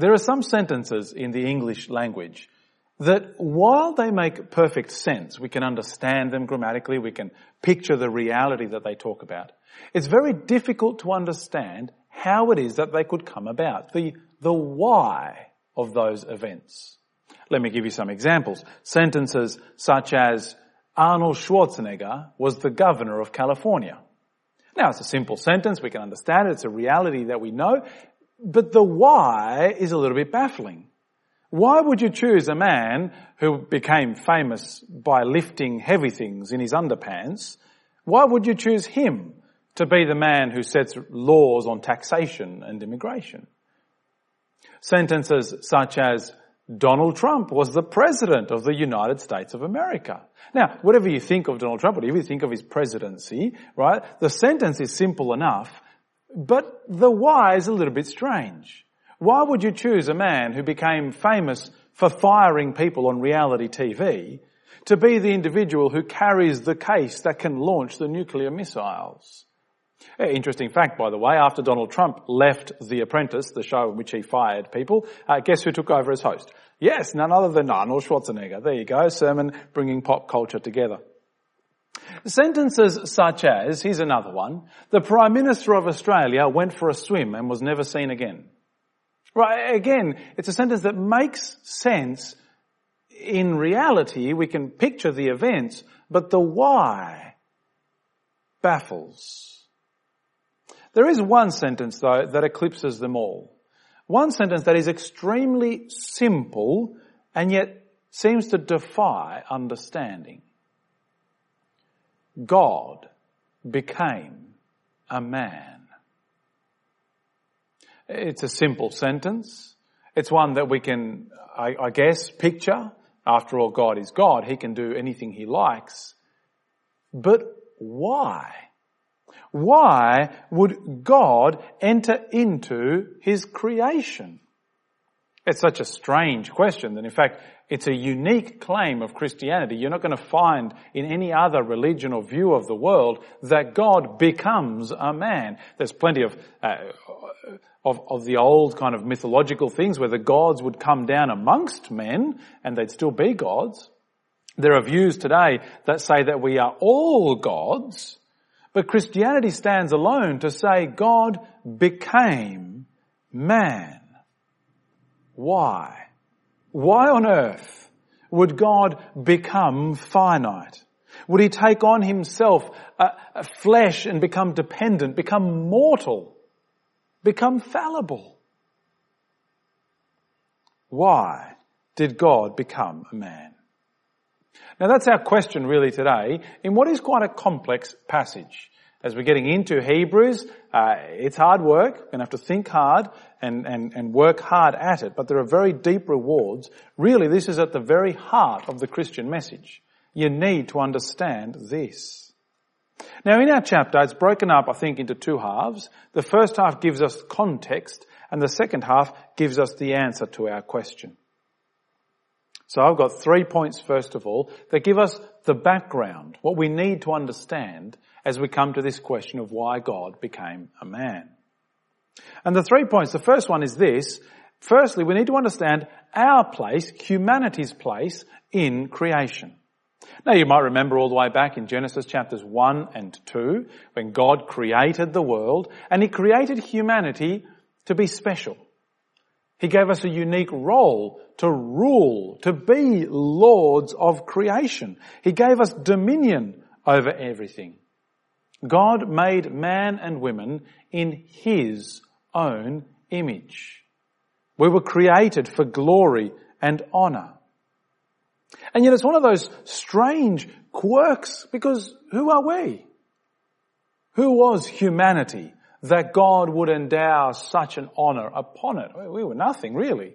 There are some sentences in the English language that while they make perfect sense, we can understand them grammatically, we can picture the reality that they talk about. It's very difficult to understand how it is that they could come about, the, the why of those events. Let me give you some examples. Sentences such as, Arnold Schwarzenegger was the governor of California. Now it's a simple sentence, we can understand it, it's a reality that we know, but the why is a little bit baffling. Why would you choose a man who became famous by lifting heavy things in his underpants? Why would you choose him to be the man who sets laws on taxation and immigration? Sentences such as, Donald Trump was the president of the United States of America. Now, whatever you think of Donald Trump, whatever you think of his presidency, right, the sentence is simple enough, but the why is a little bit strange. Why would you choose a man who became famous for firing people on reality TV to be the individual who carries the case that can launch the nuclear missiles? Interesting fact, by the way, after Donald Trump left The Apprentice, the show in which he fired people, uh, guess who took over as host? Yes, none other than Arnold Schwarzenegger. There you go, sermon bringing pop culture together. Sentences such as, here's another one, the Prime Minister of Australia went for a swim and was never seen again. Right, again, it's a sentence that makes sense in reality. We can picture the events, but the why baffles. There is one sentence though that eclipses them all. One sentence that is extremely simple and yet seems to defy understanding. God became a man. It's a simple sentence. It's one that we can, I, I guess, picture. After all, God is God. He can do anything He likes. But why? Why would God enter into His creation? It's such a strange question that in fact it's a unique claim of Christianity. You're not going to find in any other religion or view of the world that God becomes a man. There's plenty of, uh, of, of the old kind of mythological things where the gods would come down amongst men and they'd still be gods. There are views today that say that we are all gods, but Christianity stands alone to say God became man. Why? Why on earth would God become finite? Would he take on himself a, a flesh and become dependent, become mortal, become fallible? Why did God become a man? Now that's our question really today in what is quite a complex passage. As we're getting into Hebrews, uh, it's hard work. We're going to have to think hard and, and, and work hard at it, but there are very deep rewards. Really, this is at the very heart of the Christian message. You need to understand this. Now in our chapter, it's broken up, I think, into two halves. The first half gives us context, and the second half gives us the answer to our question. So I've got three points first of all that give us the background, what we need to understand as we come to this question of why God became a man. And the three points, the first one is this. Firstly, we need to understand our place, humanity's place in creation. Now you might remember all the way back in Genesis chapters 1 and 2 when God created the world and He created humanity to be special. He gave us a unique role to rule, to be lords of creation. He gave us dominion over everything. God made man and women in His own image. We were created for glory and honor. And yet it's one of those strange quirks because who are we? Who was humanity that God would endow such an honor upon it? We were nothing really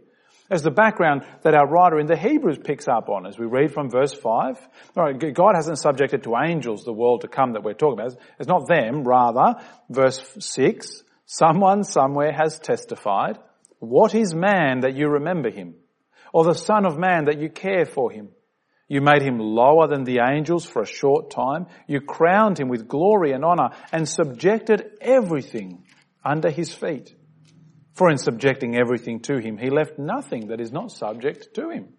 as the background that our writer in the Hebrews picks up on as we read from verse 5. Right, God hasn't subjected to angels the world to come that we're talking about. It's not them, rather, verse 6, someone somewhere has testified, what is man that you remember him? Or the son of man that you care for him? You made him lower than the angels for a short time. You crowned him with glory and honor and subjected everything under his feet. For in subjecting everything to him, he left nothing that is not subject to him.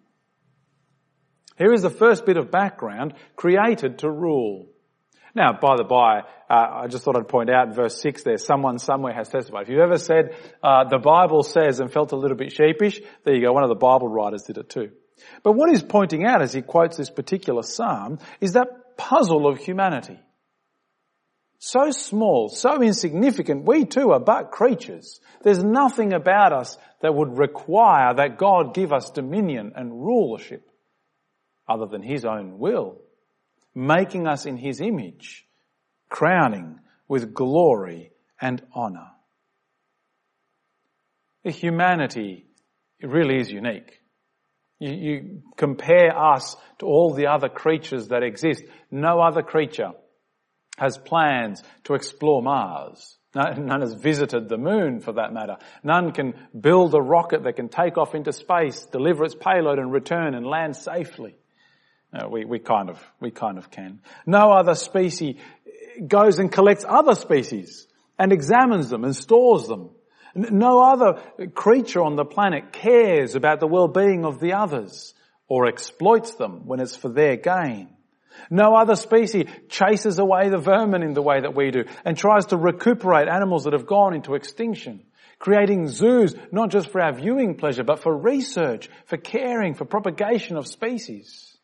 Here is the first bit of background created to rule. Now, by the by, uh, I just thought I'd point out verse 6 there, someone somewhere has testified. If you've ever said, uh, the Bible says and felt a little bit sheepish, there you go, one of the Bible writers did it too. But what he's pointing out as he quotes this particular psalm is that puzzle of humanity. So small, so insignificant, we too are but creatures. There's nothing about us that would require that God give us dominion and rulership other than His own will making us in His image, crowning with glory and honor. The humanity really is unique. You, you, compare us to all the other creatures that exist. No other creature has plans to explore Mars. None has visited the moon for that matter. None can build a rocket that can take off into space, deliver its payload and return and land safely. Uh, we, we kind of, we kind of can. No other species goes and collects other species and examines them and stores them. No other creature on the planet cares about the well-being of the others or exploits them when it's for their gain. No other species chases away the vermin in the way that we do and tries to recuperate animals that have gone into extinction. Creating zoos, not just for our viewing pleasure, but for research, for caring, for propagation of species.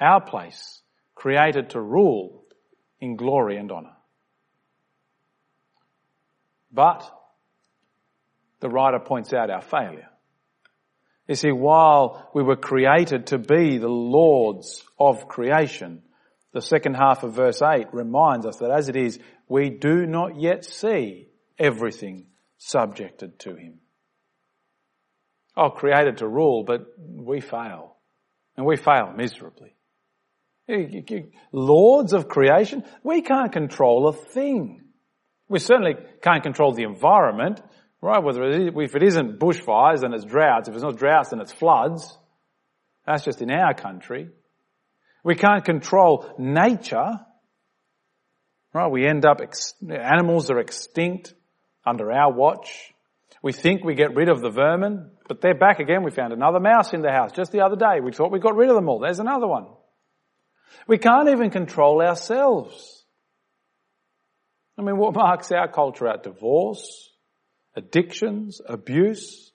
Our place, created to rule in glory and honour. But the writer points out our failure. You see, while we were created to be the lords of creation, the second half of verse 8 reminds us that as it is, we do not yet see everything subjected to him. Oh, created to rule, but we fail. And we fail miserably. Lords of creation, we can't control a thing. We certainly can't control the environment, right? Whether it is, if it isn't bushfires, then it's droughts. If it's not droughts, then it's floods. That's just in our country. We can't control nature, right? We end up, ex- animals are extinct under our watch. We think we get rid of the vermin, but they're back again. We found another mouse in the house just the other day. We thought we got rid of them all. There's another one. We can't even control ourselves. I mean, what marks our culture out? Divorce, addictions, abuse.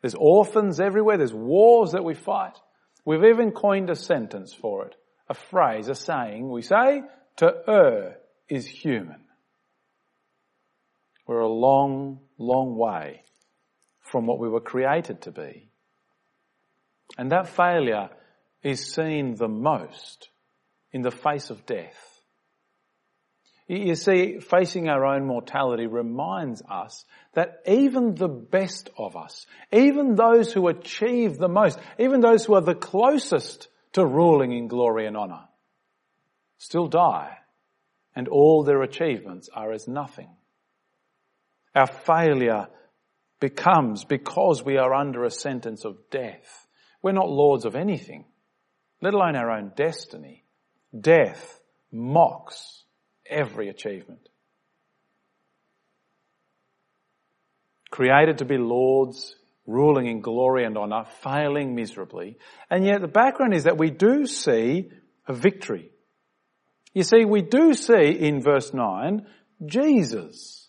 There's orphans everywhere. There's wars that we fight. We've even coined a sentence for it. A phrase, a saying. We say, to err is human. We're a long, long way from what we were created to be. And that failure is seen the most in the face of death. You see, facing our own mortality reminds us that even the best of us, even those who achieve the most, even those who are the closest to ruling in glory and honour, still die and all their achievements are as nothing. Our failure becomes because we are under a sentence of death. We're not lords of anything, let alone our own destiny. Death mocks every achievement. Created to be lords, ruling in glory and honour, failing miserably. And yet the background is that we do see a victory. You see, we do see in verse 9, Jesus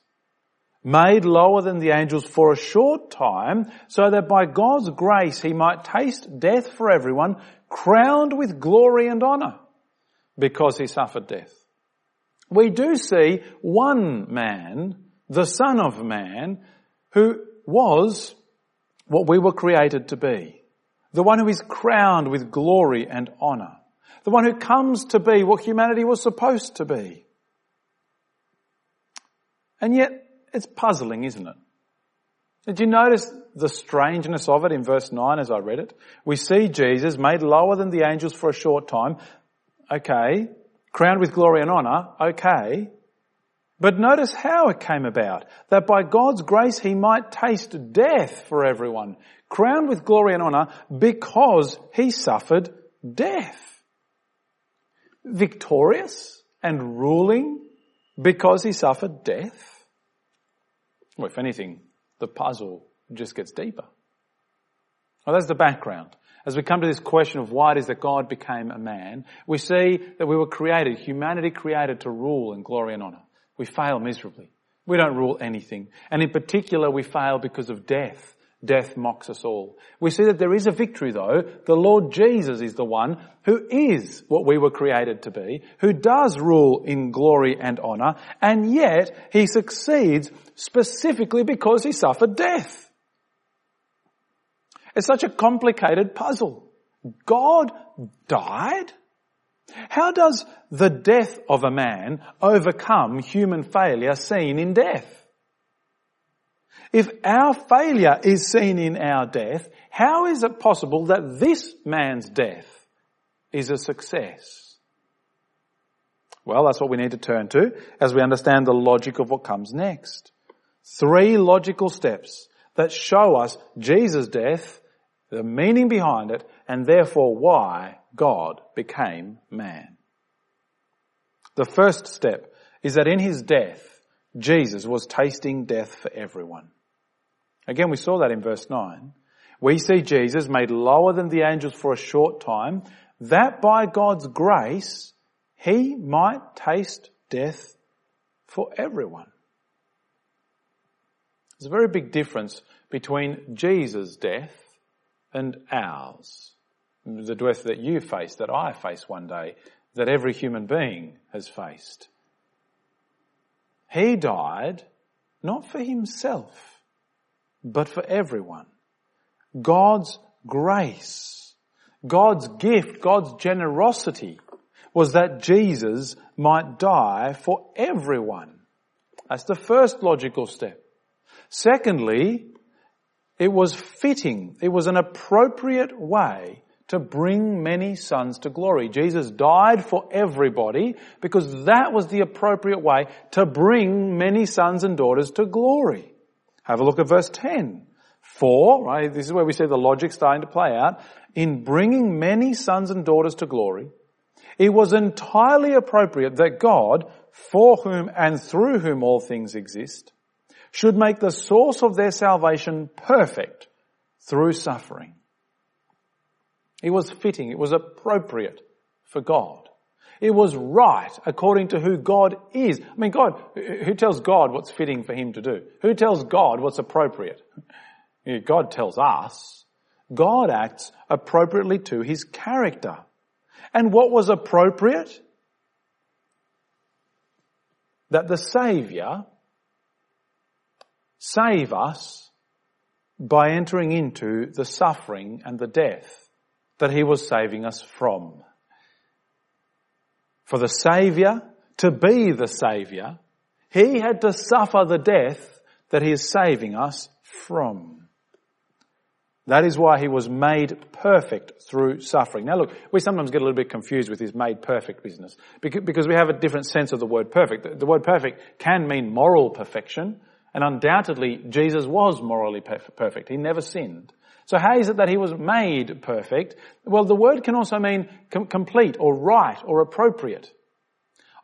made lower than the angels for a short time so that by God's grace he might taste death for everyone, crowned with glory and honour because he suffered death. We do see one man, the son of man, who was what we were created to be. The one who is crowned with glory and honor. The one who comes to be what humanity was supposed to be. And yet, it's puzzling, isn't it? Did you notice the strangeness of it in verse 9 as I read it? We see Jesus made lower than the angels for a short time, Okay. Crowned with glory and honor. Okay. But notice how it came about. That by God's grace he might taste death for everyone. Crowned with glory and honor because he suffered death. Victorious and ruling because he suffered death. Well, if anything, the puzzle just gets deeper. Well, that's the background. As we come to this question of why it is that God became a man, we see that we were created, humanity created to rule in glory and honor. We fail miserably. We don't rule anything. And in particular, we fail because of death. Death mocks us all. We see that there is a victory though. The Lord Jesus is the one who is what we were created to be, who does rule in glory and honor, and yet he succeeds specifically because he suffered death. It's such a complicated puzzle. God died? How does the death of a man overcome human failure seen in death? If our failure is seen in our death, how is it possible that this man's death is a success? Well, that's what we need to turn to as we understand the logic of what comes next. Three logical steps that show us Jesus' death, the meaning behind it, and therefore why God became man. The first step is that in his death, Jesus was tasting death for everyone. Again, we saw that in verse 9. We see Jesus made lower than the angels for a short time, that by God's grace, he might taste death for everyone. There's a very big difference between Jesus' death and ours. The death that you face, that I face one day, that every human being has faced. He died not for himself but for everyone. God's grace, God's gift, God's generosity was that Jesus might die for everyone. That's the first logical step. Secondly, it was fitting, it was an appropriate way to bring many sons to glory. Jesus died for everybody because that was the appropriate way to bring many sons and daughters to glory. Have a look at verse 10. For, right, this is where we see the logic starting to play out, in bringing many sons and daughters to glory, it was entirely appropriate that God, for whom and through whom all things exist, should make the source of their salvation perfect through suffering. It was fitting, it was appropriate for God. It was right according to who God is. I mean, God, who tells God what's fitting for him to do? Who tells God what's appropriate? God tells us. God acts appropriately to his character. And what was appropriate? That the Saviour save us by entering into the suffering and the death that he was saving us from for the Saviour to be the Saviour, He had to suffer the death that He is saving us from. That is why He was made perfect through suffering. Now look, we sometimes get a little bit confused with His made perfect business because we have a different sense of the word perfect. The word perfect can mean moral perfection, and undoubtedly Jesus was morally perfect. He never sinned. So how is it that he was made perfect? Well, the word can also mean com- complete or right or appropriate.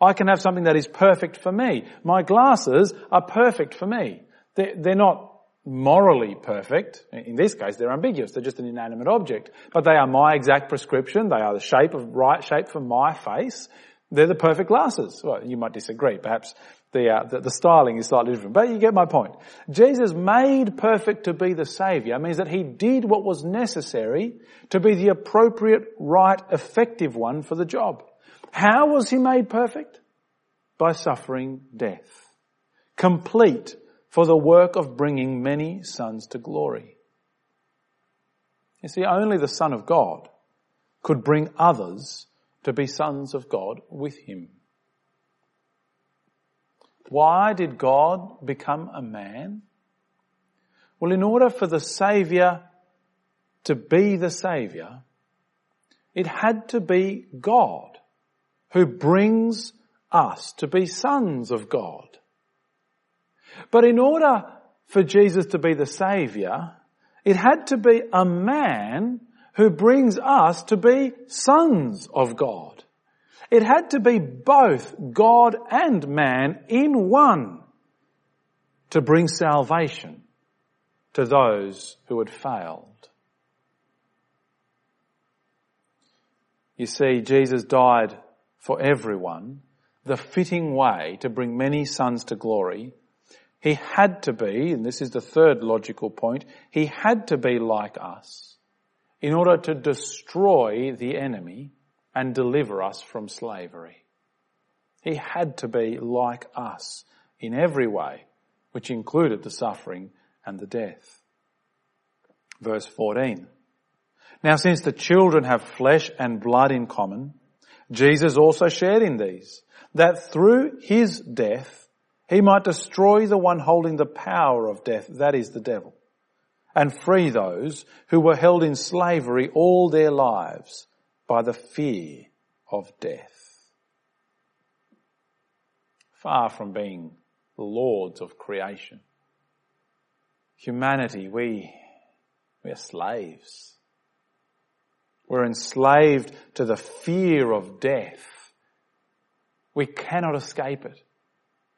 I can have something that is perfect for me. My glasses are perfect for me. They're, they're not morally perfect. In this case, they're ambiguous. They're just an inanimate object. But they are my exact prescription. They are the shape of right shape for my face. They're the perfect glasses. Well, you might disagree. Perhaps the, uh, the, the, styling is slightly different, but you get my point. Jesus made perfect to be the Saviour means that He did what was necessary to be the appropriate, right, effective one for the job. How was He made perfect? By suffering death. Complete for the work of bringing many sons to glory. You see, only the Son of God could bring others to be sons of God with Him. Why did God become a man? Well, in order for the Saviour to be the Saviour, it had to be God who brings us to be sons of God. But in order for Jesus to be the Saviour, it had to be a man who brings us to be sons of God. It had to be both God and man in one. to bring salvation to those who had failed. You see, Jesus died for everyone, the fitting way to bring many sons to glory. He had to be, and this is the third logical point, he had to be like us in order to destroy the enemy and deliver us from slavery. He had to be like us in every way, which included the suffering and the death. Verse 14. Now since the children have flesh and blood in common, Jesus also shared in these, that through his death, he might destroy the one holding the power of death, that is the devil, and free those who were held in slavery all their lives by the fear of death. Far from being the lords of creation. Humanity, we, we are slaves. We're enslaved to the fear of death. We cannot escape it.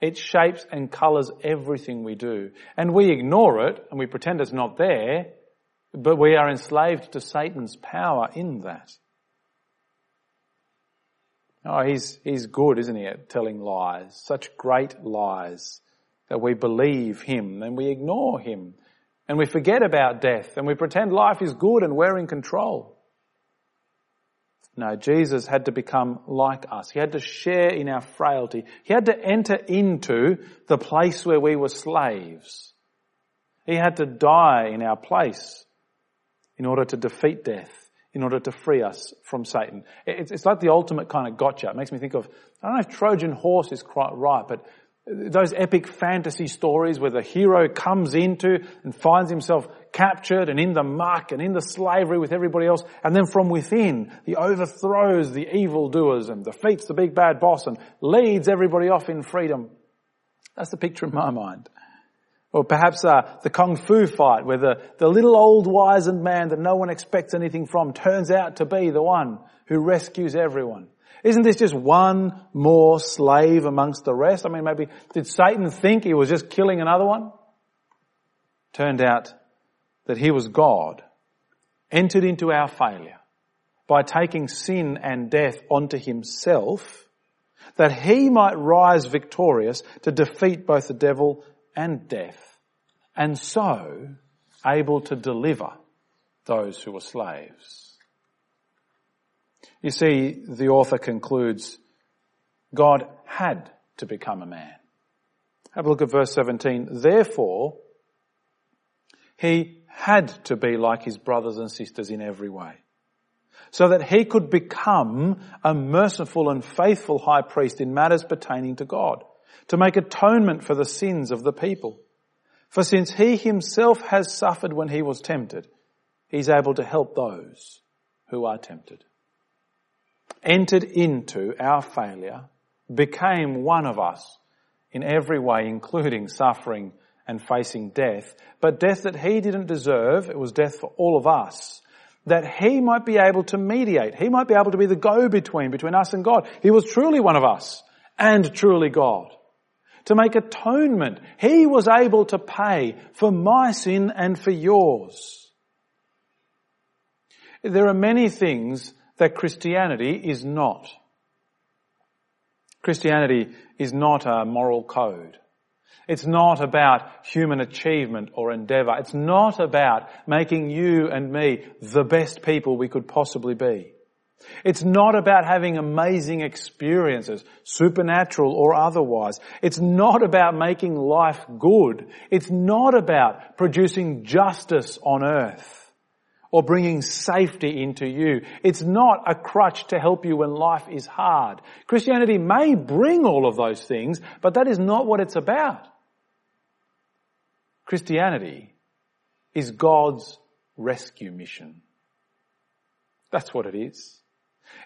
It shapes and colours everything we do. And we ignore it and we pretend it's not there, but we are enslaved to Satan's power in that. Oh, he's, he's good, isn't he, at telling lies, such great lies that we believe him and we ignore him and we forget about death and we pretend life is good and we're in control. No, Jesus had to become like us. He had to share in our frailty. He had to enter into the place where we were slaves. He had to die in our place in order to defeat death, in order to free us from Satan. It's, like the ultimate kind of gotcha. It makes me think of, I don't know if Trojan horse is quite right, but those epic fantasy stories where the hero comes into and finds himself captured and in the muck and in the slavery with everybody else and then from within he overthrows the evildoers and defeats the big bad boss and leads everybody off in freedom. That's the picture in my mind. Or perhaps uh, the kung fu fight where the, the little old wizened man that no one expects anything from turns out to be the one who rescues everyone. Isn't this just one more slave amongst the rest? I mean, maybe did Satan think he was just killing another one? Turned out that he was God, entered into our failure by taking sin and death onto himself, that he might rise victorious to defeat both the devil and death, and so able to deliver those who were slaves. You see, the author concludes, God had to become a man. Have a look at verse 17. Therefore, he had to be like his brothers and sisters in every way. So that he could become a merciful and faithful high priest in matters pertaining to God, to make atonement for the sins of the people. For since he himself has suffered when he was tempted, he's able to help those who are tempted entered into our failure, became one of us in every way, including suffering and facing death, but death that he didn't deserve, it was death for all of us, that he might be able to mediate, he might be able to be the go-between between us and God. He was truly one of us and truly God. To make atonement, he was able to pay for my sin and for yours. There are many things that Christianity is not. Christianity is not a moral code. It's not about human achievement or endeavour. It's not about making you and me the best people we could possibly be. It's not about having amazing experiences, supernatural or otherwise. It's not about making life good. It's not about producing justice on earth or bringing safety into you. It's not a crutch to help you when life is hard. Christianity may bring all of those things, but that is not what it's about. Christianity is God's rescue mission. That's what it is.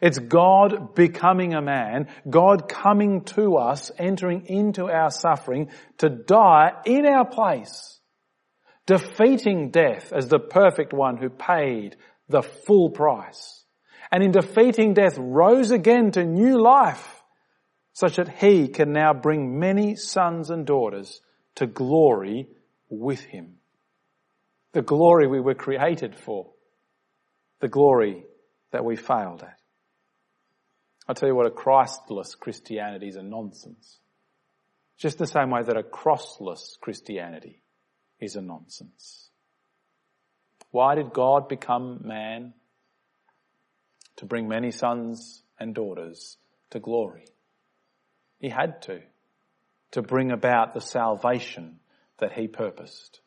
It's God becoming a man, God coming to us, entering into our suffering to die in our place defeating death as the perfect one who paid the full price. And in defeating death rose again to new life such that he can now bring many sons and daughters to glory with Him. The glory we were created for. The glory that we failed at. I'll tell you what, a Christless Christianity is a nonsense. Just the same way that a crossless Christianity is a nonsense. Why did God become man? To bring many sons and daughters to glory. He had to, to bring about the salvation that he purposed.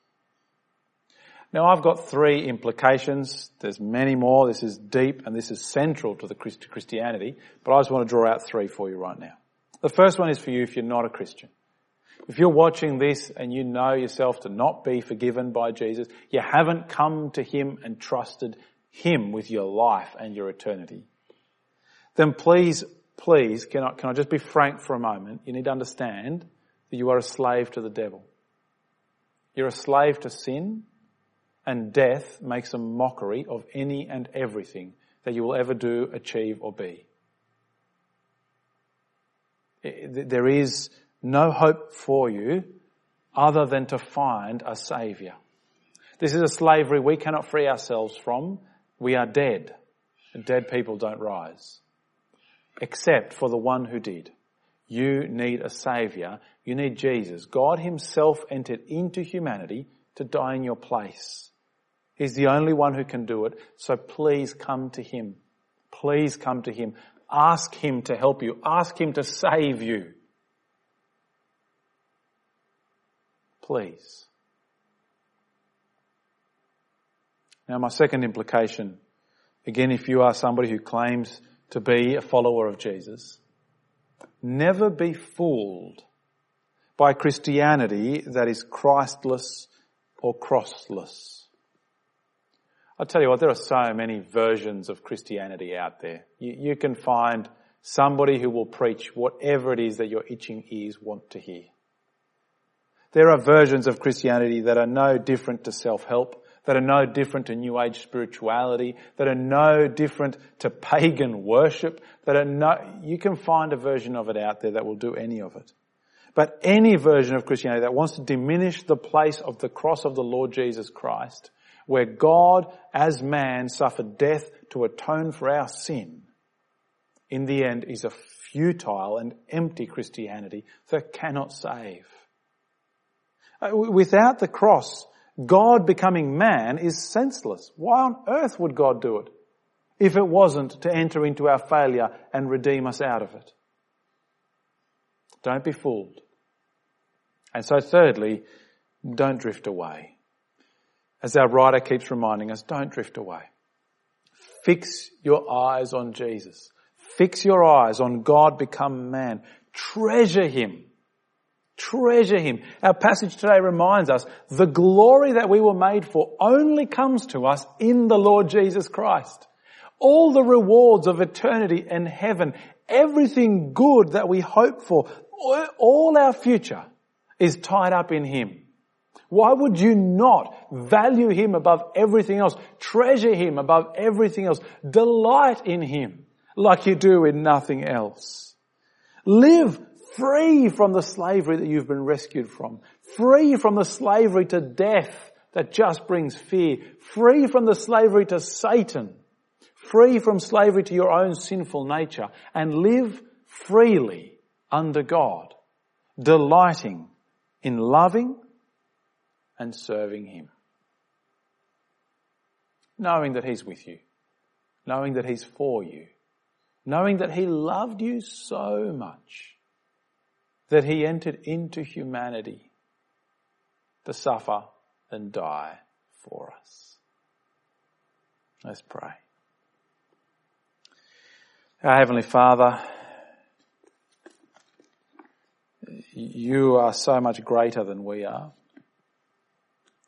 Now I've got three implications. There's many more. This is deep and this is central to the Christianity, but I just want to draw out three for you right now. The first one is for you if you're not a Christian. If you're watching this and you know yourself to not be forgiven by Jesus, you haven't come to Him and trusted Him with your life and your eternity, then please, please, can I, can I just be frank for a moment? You need to understand that you are a slave to the devil. You're a slave to sin and death makes a mockery of any and everything that you will ever do, achieve or be. There is no hope for you other than to find a saviour. This is a slavery we cannot free ourselves from. We are dead. And dead people don't rise. Except for the one who did. You need a saviour. You need Jesus. God himself entered into humanity to die in your place. He's the only one who can do it. So please come to him. Please come to him. Ask him to help you. Ask him to save you. Please. Now my second implication, again if you are somebody who claims to be a follower of Jesus, never be fooled by Christianity that is Christless or crossless. I'll tell you what, there are so many versions of Christianity out there. You, you, can find somebody who will preach whatever it is that your itching ears want to hear. There are versions of Christianity that are no different to self-help, that are no different to New Age spirituality, that are no different to pagan worship, that are no, you can find a version of it out there that will do any of it. But any version of Christianity that wants to diminish the place of the cross of the Lord Jesus Christ, where God as man suffered death to atone for our sin, in the end is a futile and empty Christianity that cannot save. Uh, without the cross, God becoming man is senseless. Why on earth would God do it if it wasn't to enter into our failure and redeem us out of it? Don't be fooled. And so thirdly, don't drift away. As our writer keeps reminding us, don't drift away. Fix your eyes on Jesus. Fix your eyes on God become man. Treasure Him Treasure Him. Our passage today reminds us the glory that we were made for only comes to us in the Lord Jesus Christ. All the rewards of eternity and heaven, everything good that we hope for, all our future is tied up in Him. Why would you not value Him above everything else? Treasure Him above everything else. Delight in Him like you do in nothing else. Live free from the slavery that you've been rescued from, free from the slavery to death that just brings fear, free from the slavery to Satan, free from slavery to your own sinful nature, and live freely under God, delighting in loving and serving Him. Knowing that He's with you, knowing that He's for you, knowing that He loved you so much that he entered into humanity to suffer and die for us. Let's pray. Our Heavenly Father, you are so much greater than we are.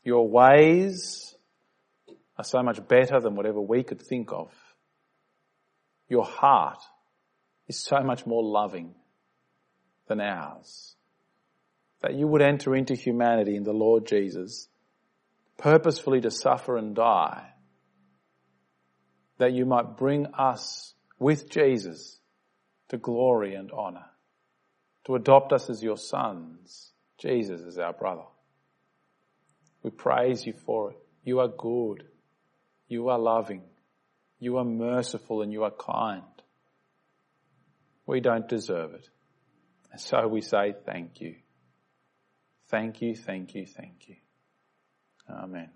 Your ways are so much better than whatever we could think of. Your heart is so much more loving than ours. That you would enter into humanity in the Lord Jesus, purposefully to suffer and die, that you might bring us with Jesus to glory and honor, to adopt us as your sons. Jesus is our brother. We praise you for it. You are good. You are loving. You are merciful and you are kind. We don't deserve it. So we say thank you. Thank you, thank you, thank you. Amen.